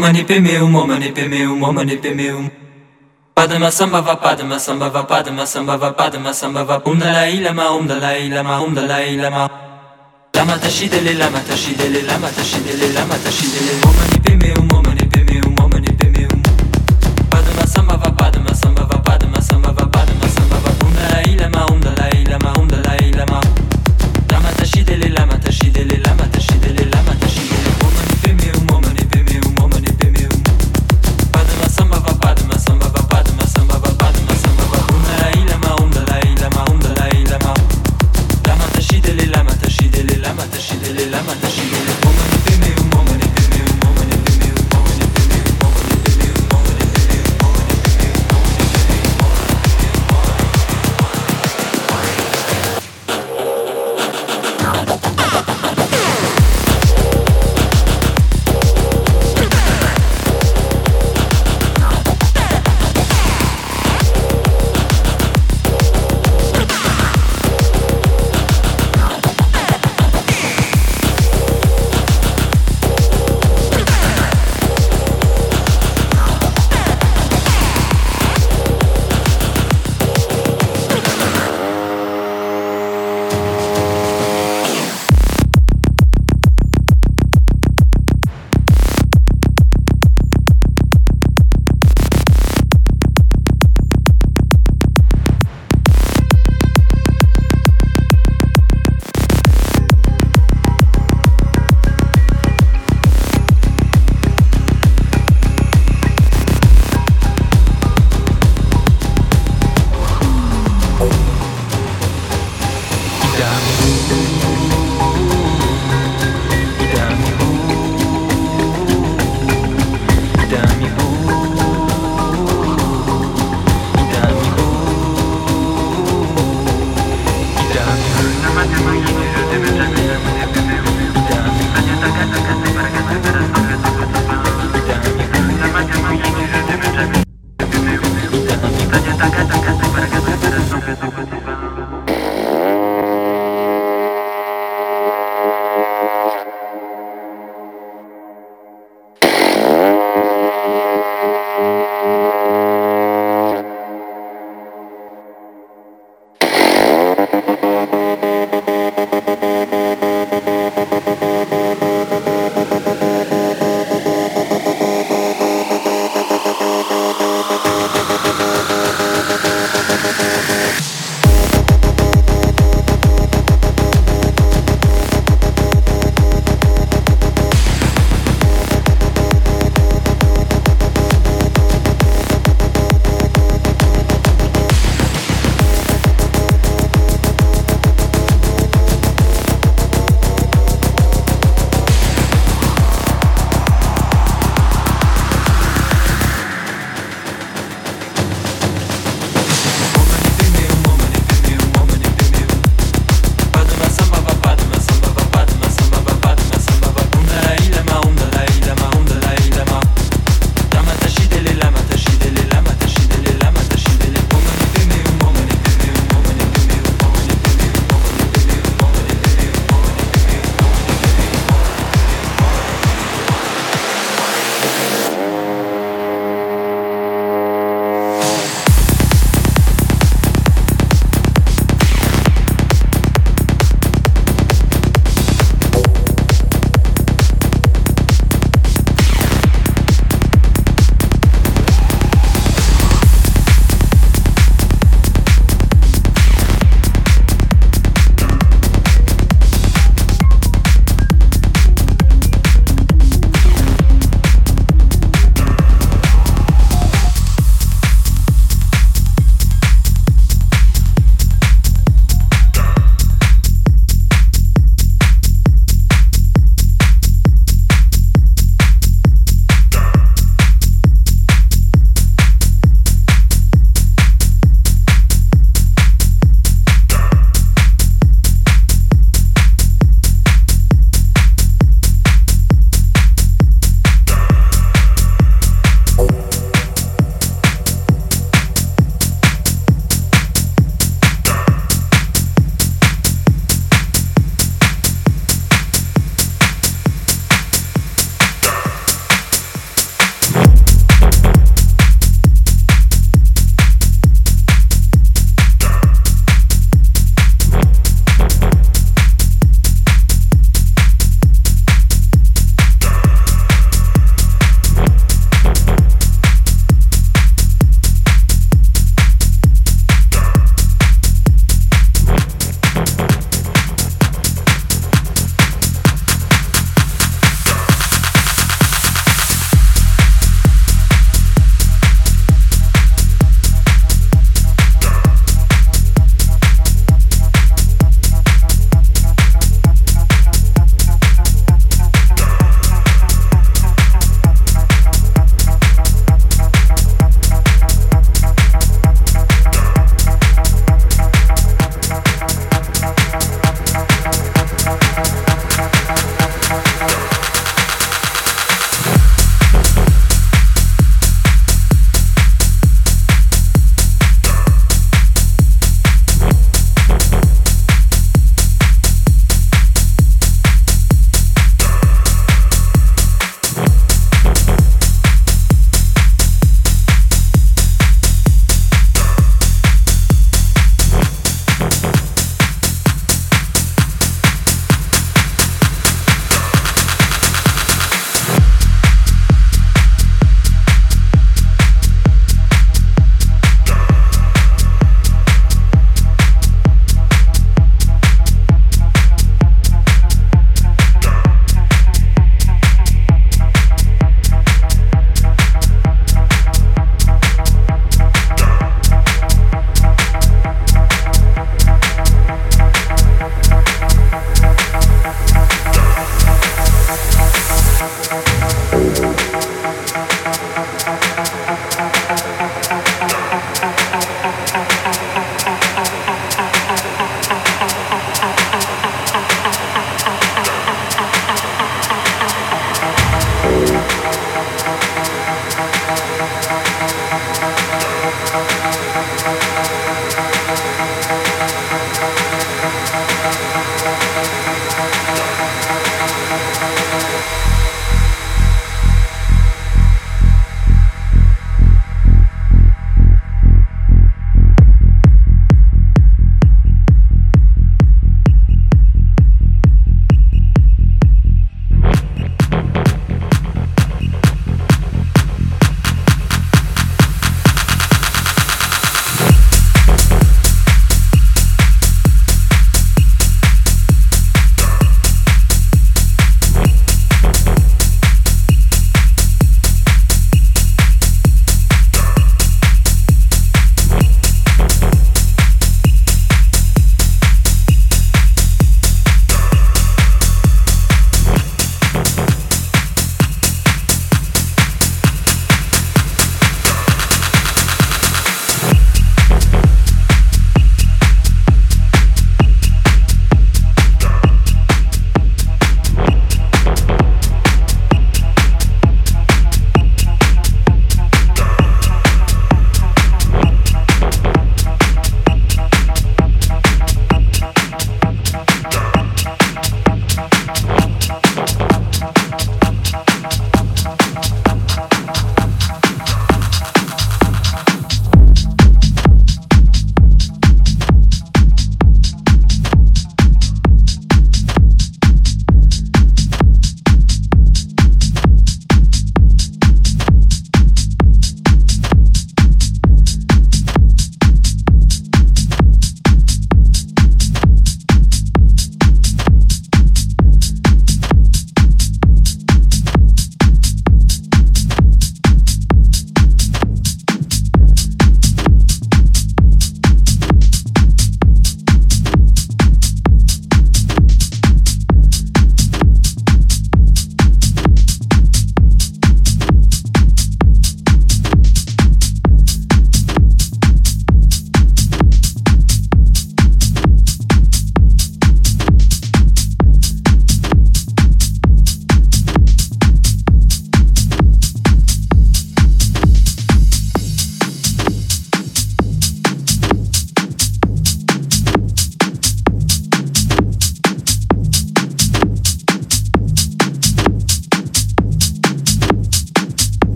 mani pemeum, o mani pemeum, o mani pemeum. Padma sambhava, padma sambhava, padma sambhava, padma sambhava. Um dalai lama, um dalai lama, um dalai lama. Lama tashidele, lama tashidele, lama tashidele, lama tashidele. O mani pemeum,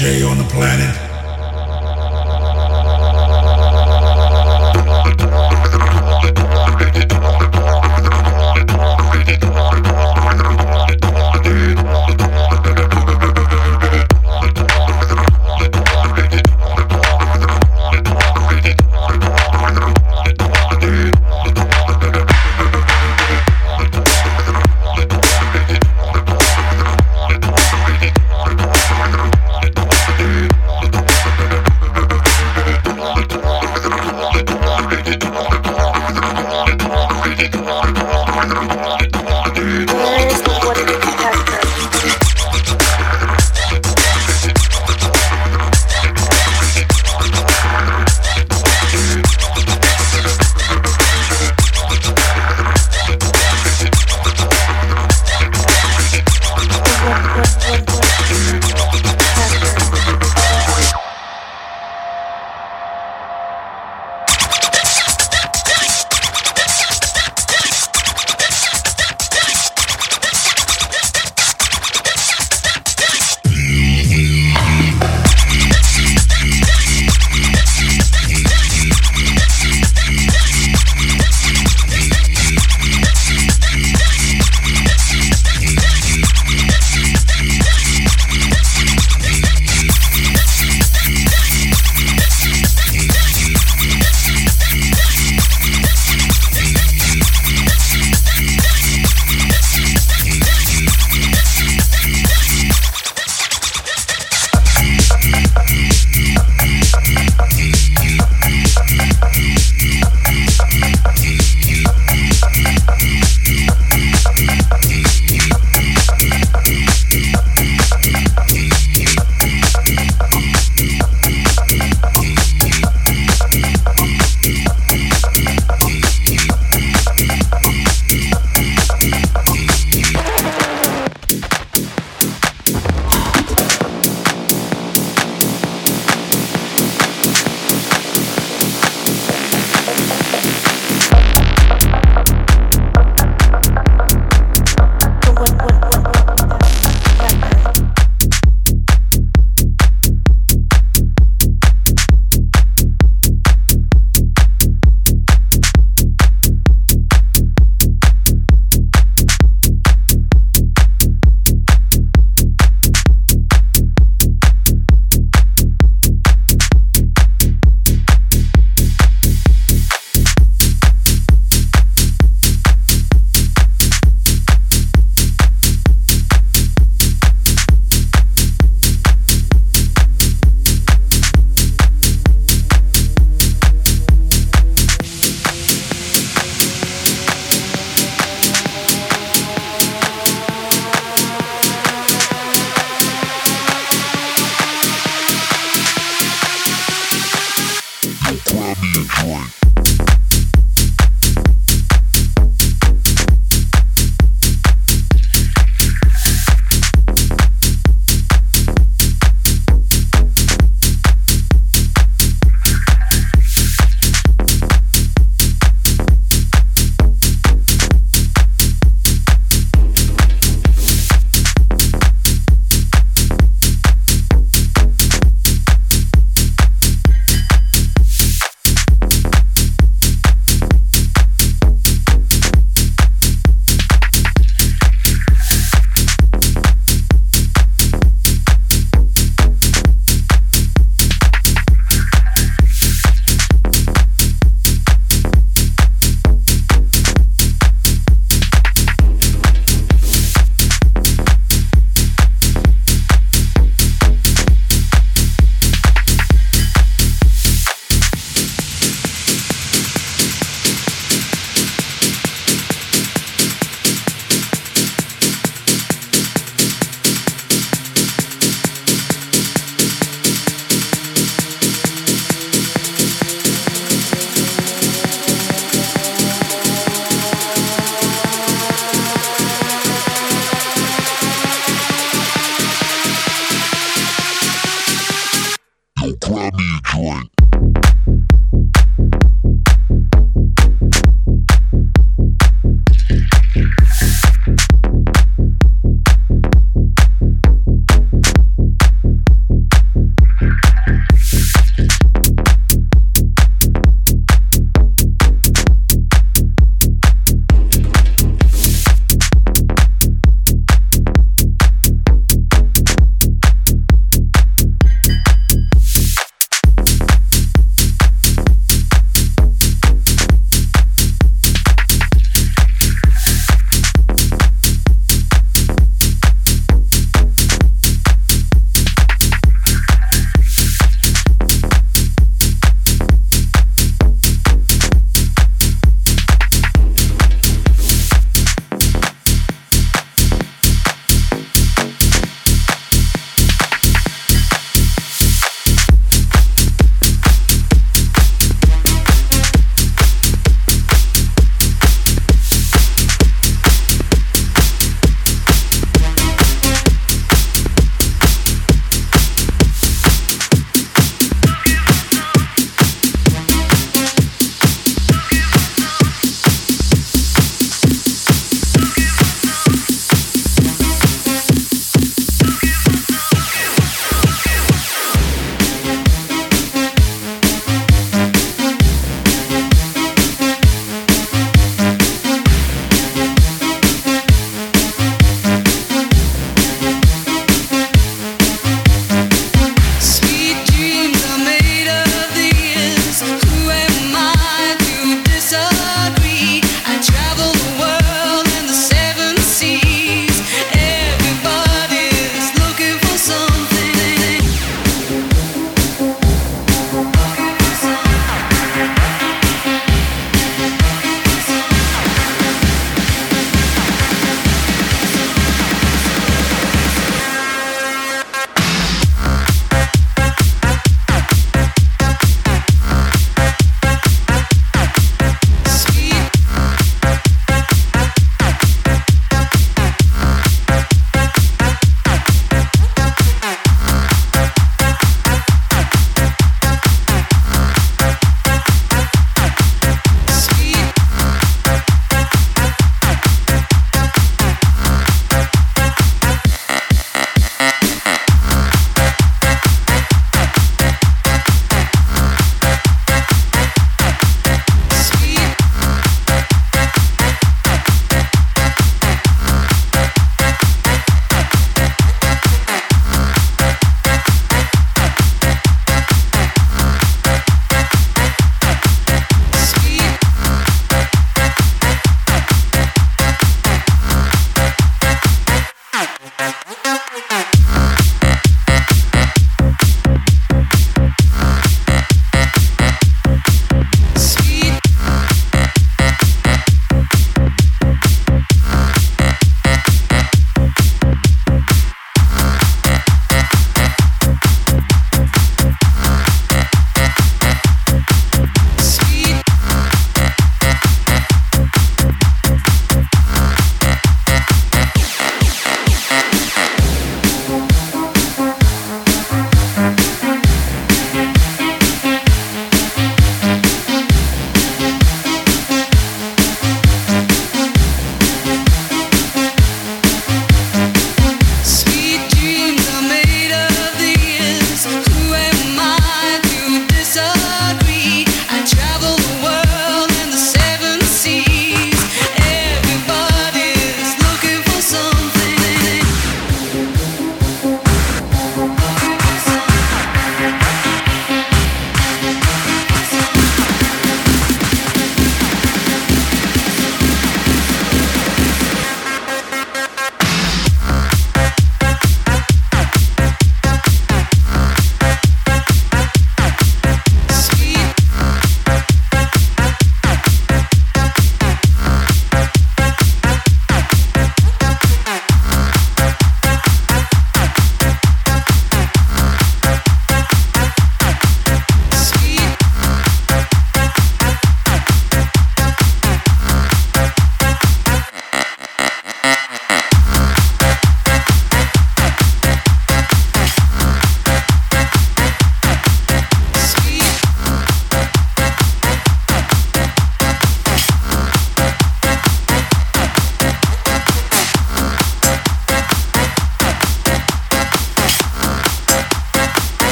On the planet.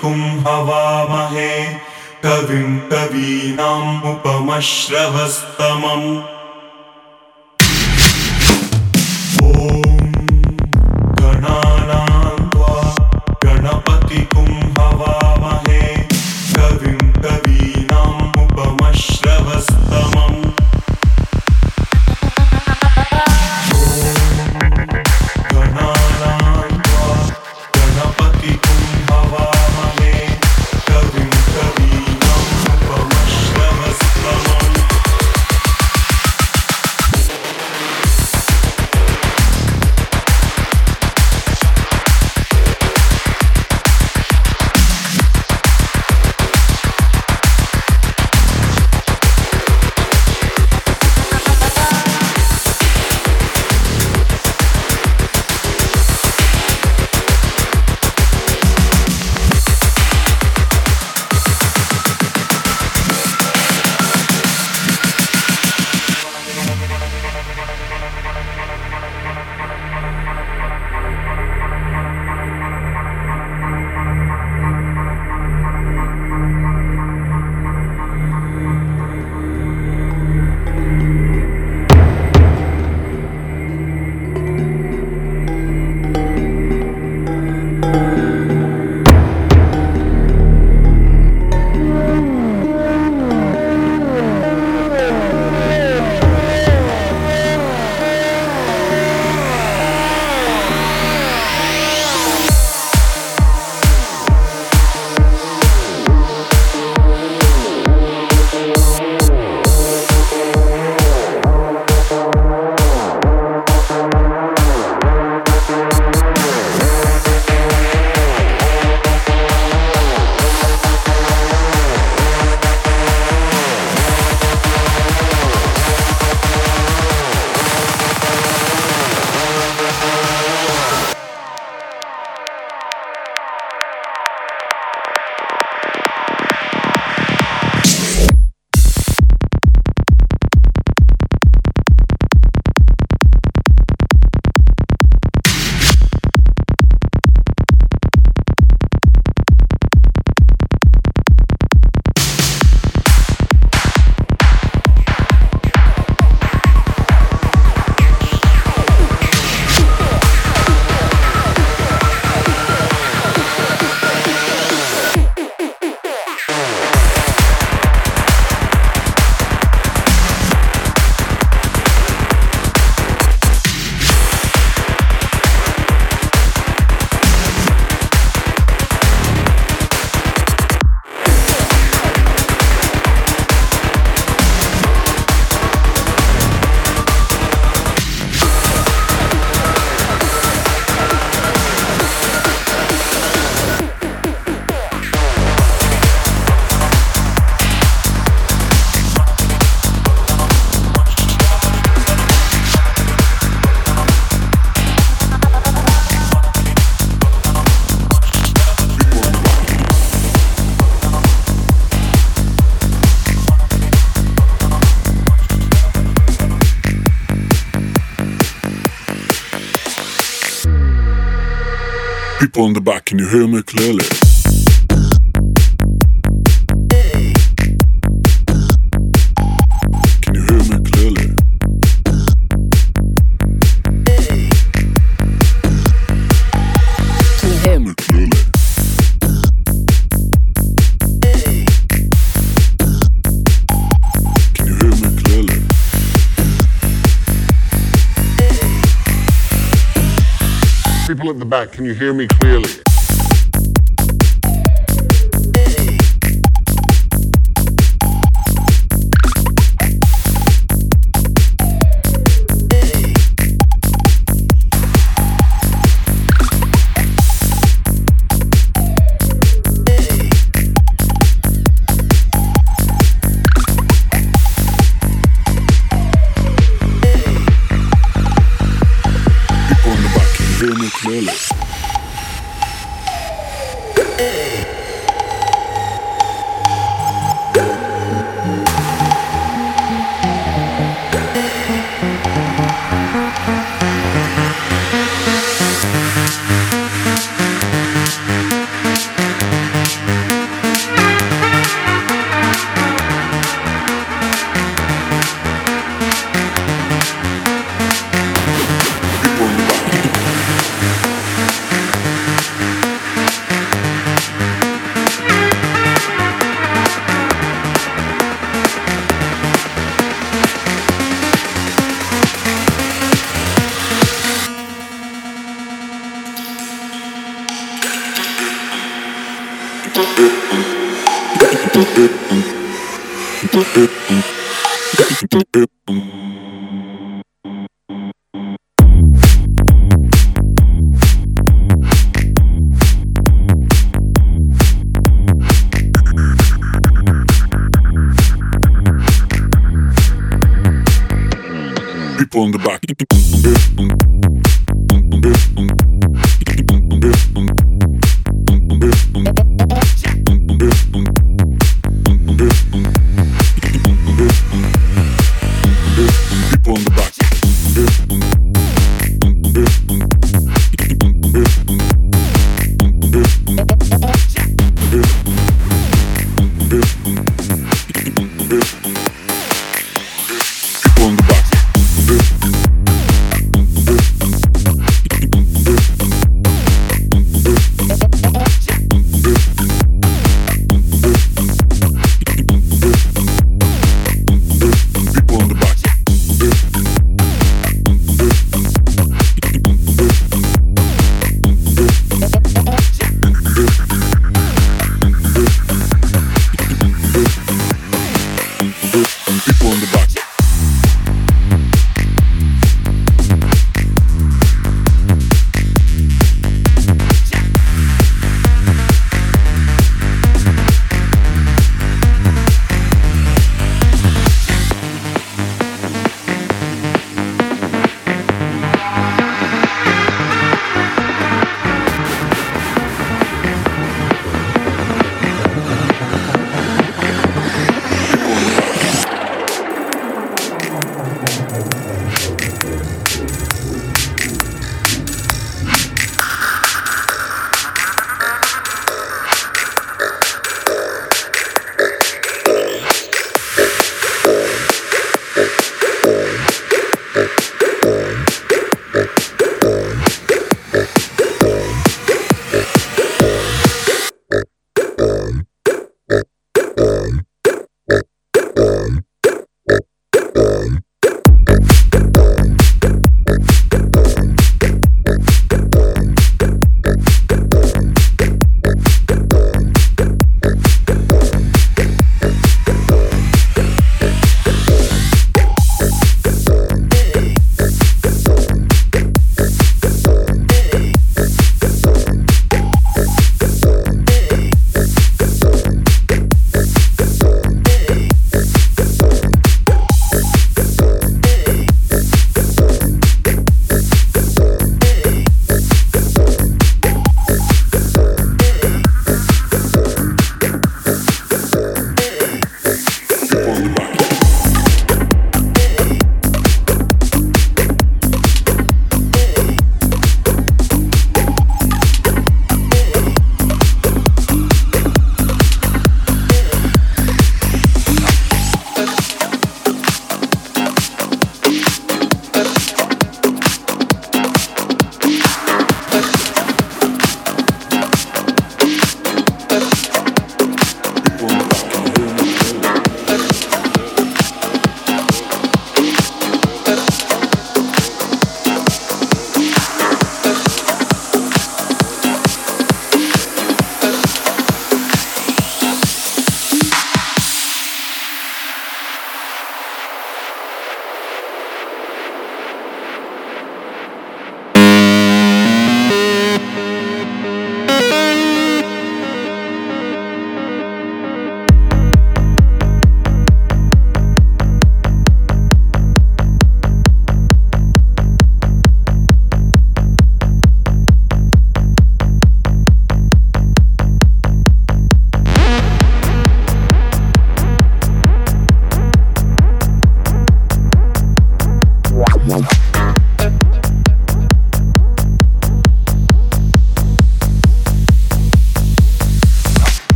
कुम्भवामहे कविम् कवीनाम् उपमश्रवस्तमम् on the back and you hear me clearly. Can you hear me clearly?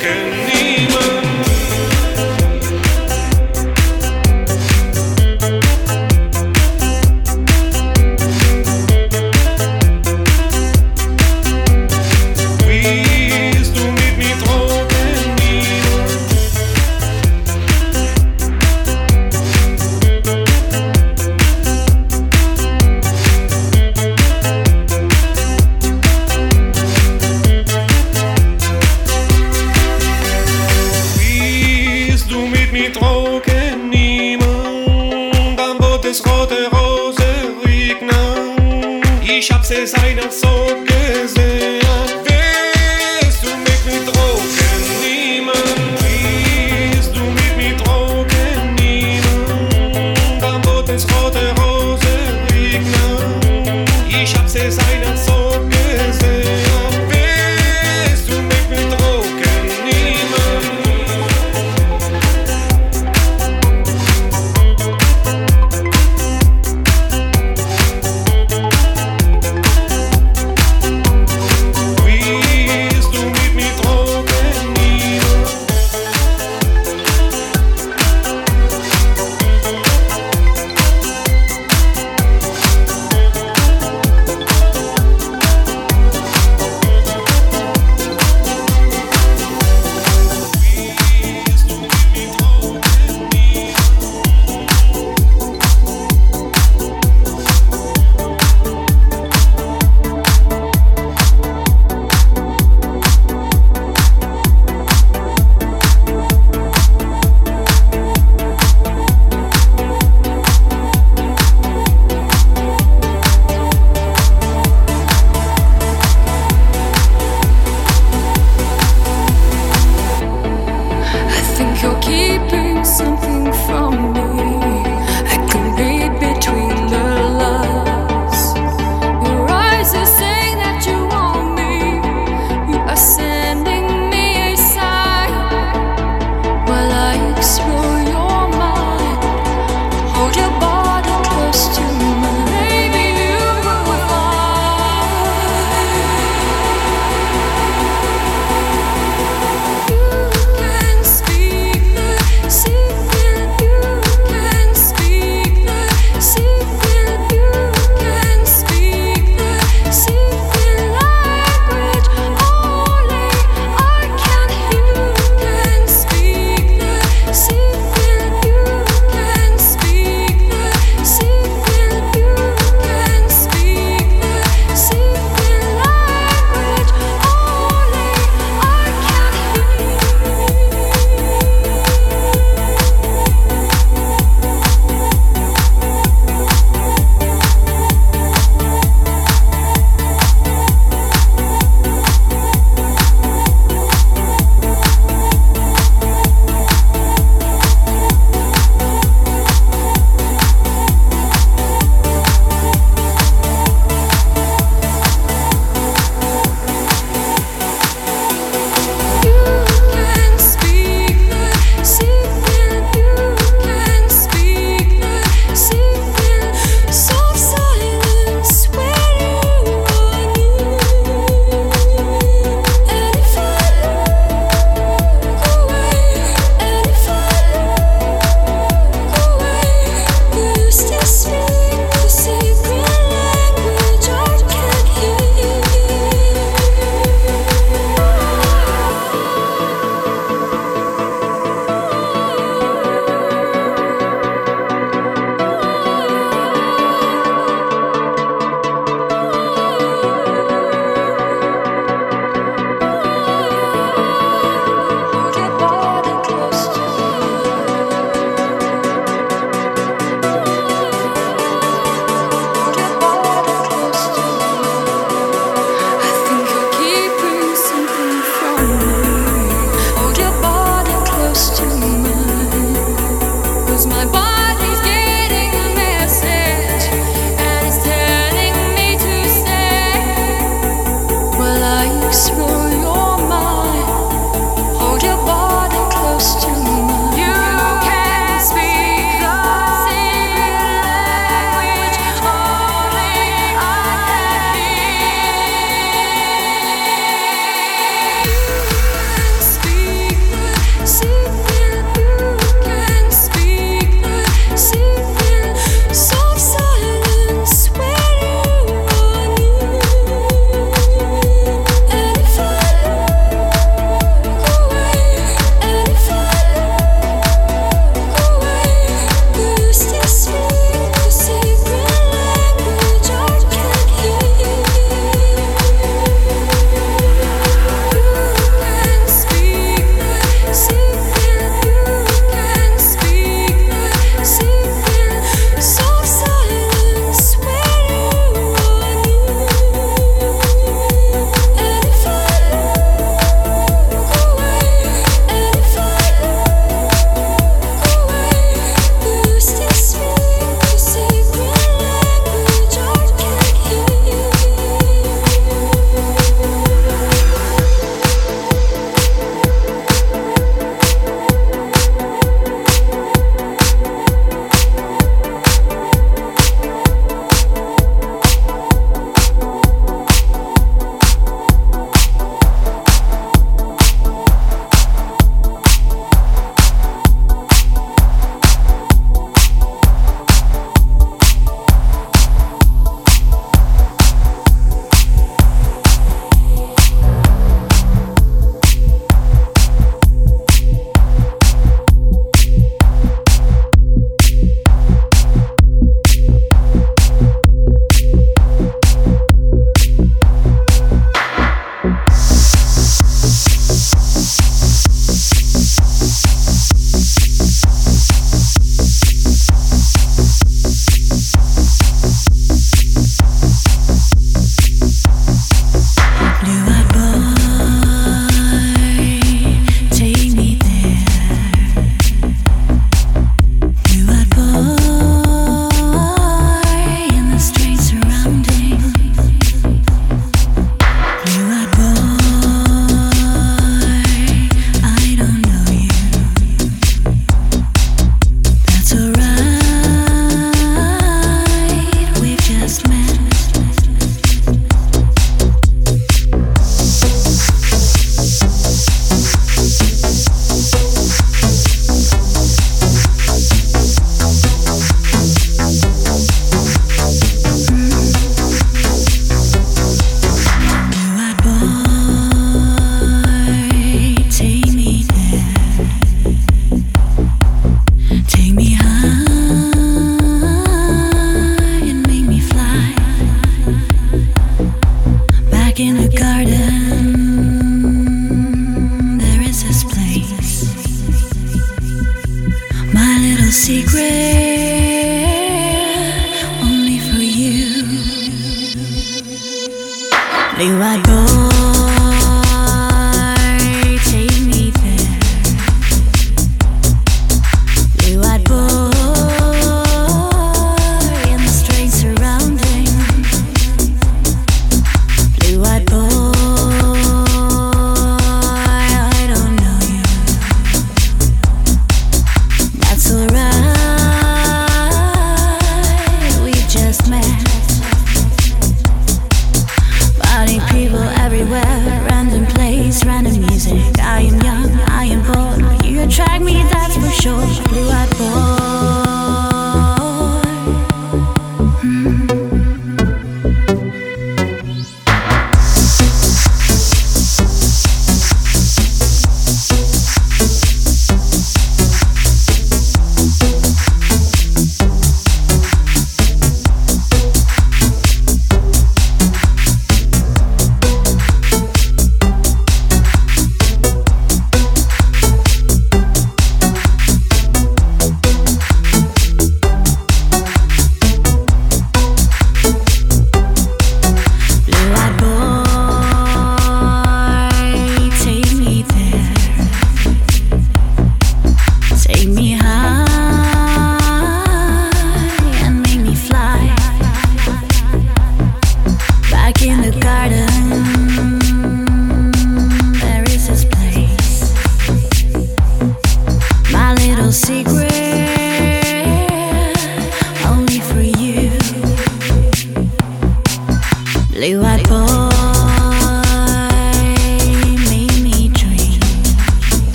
can niemand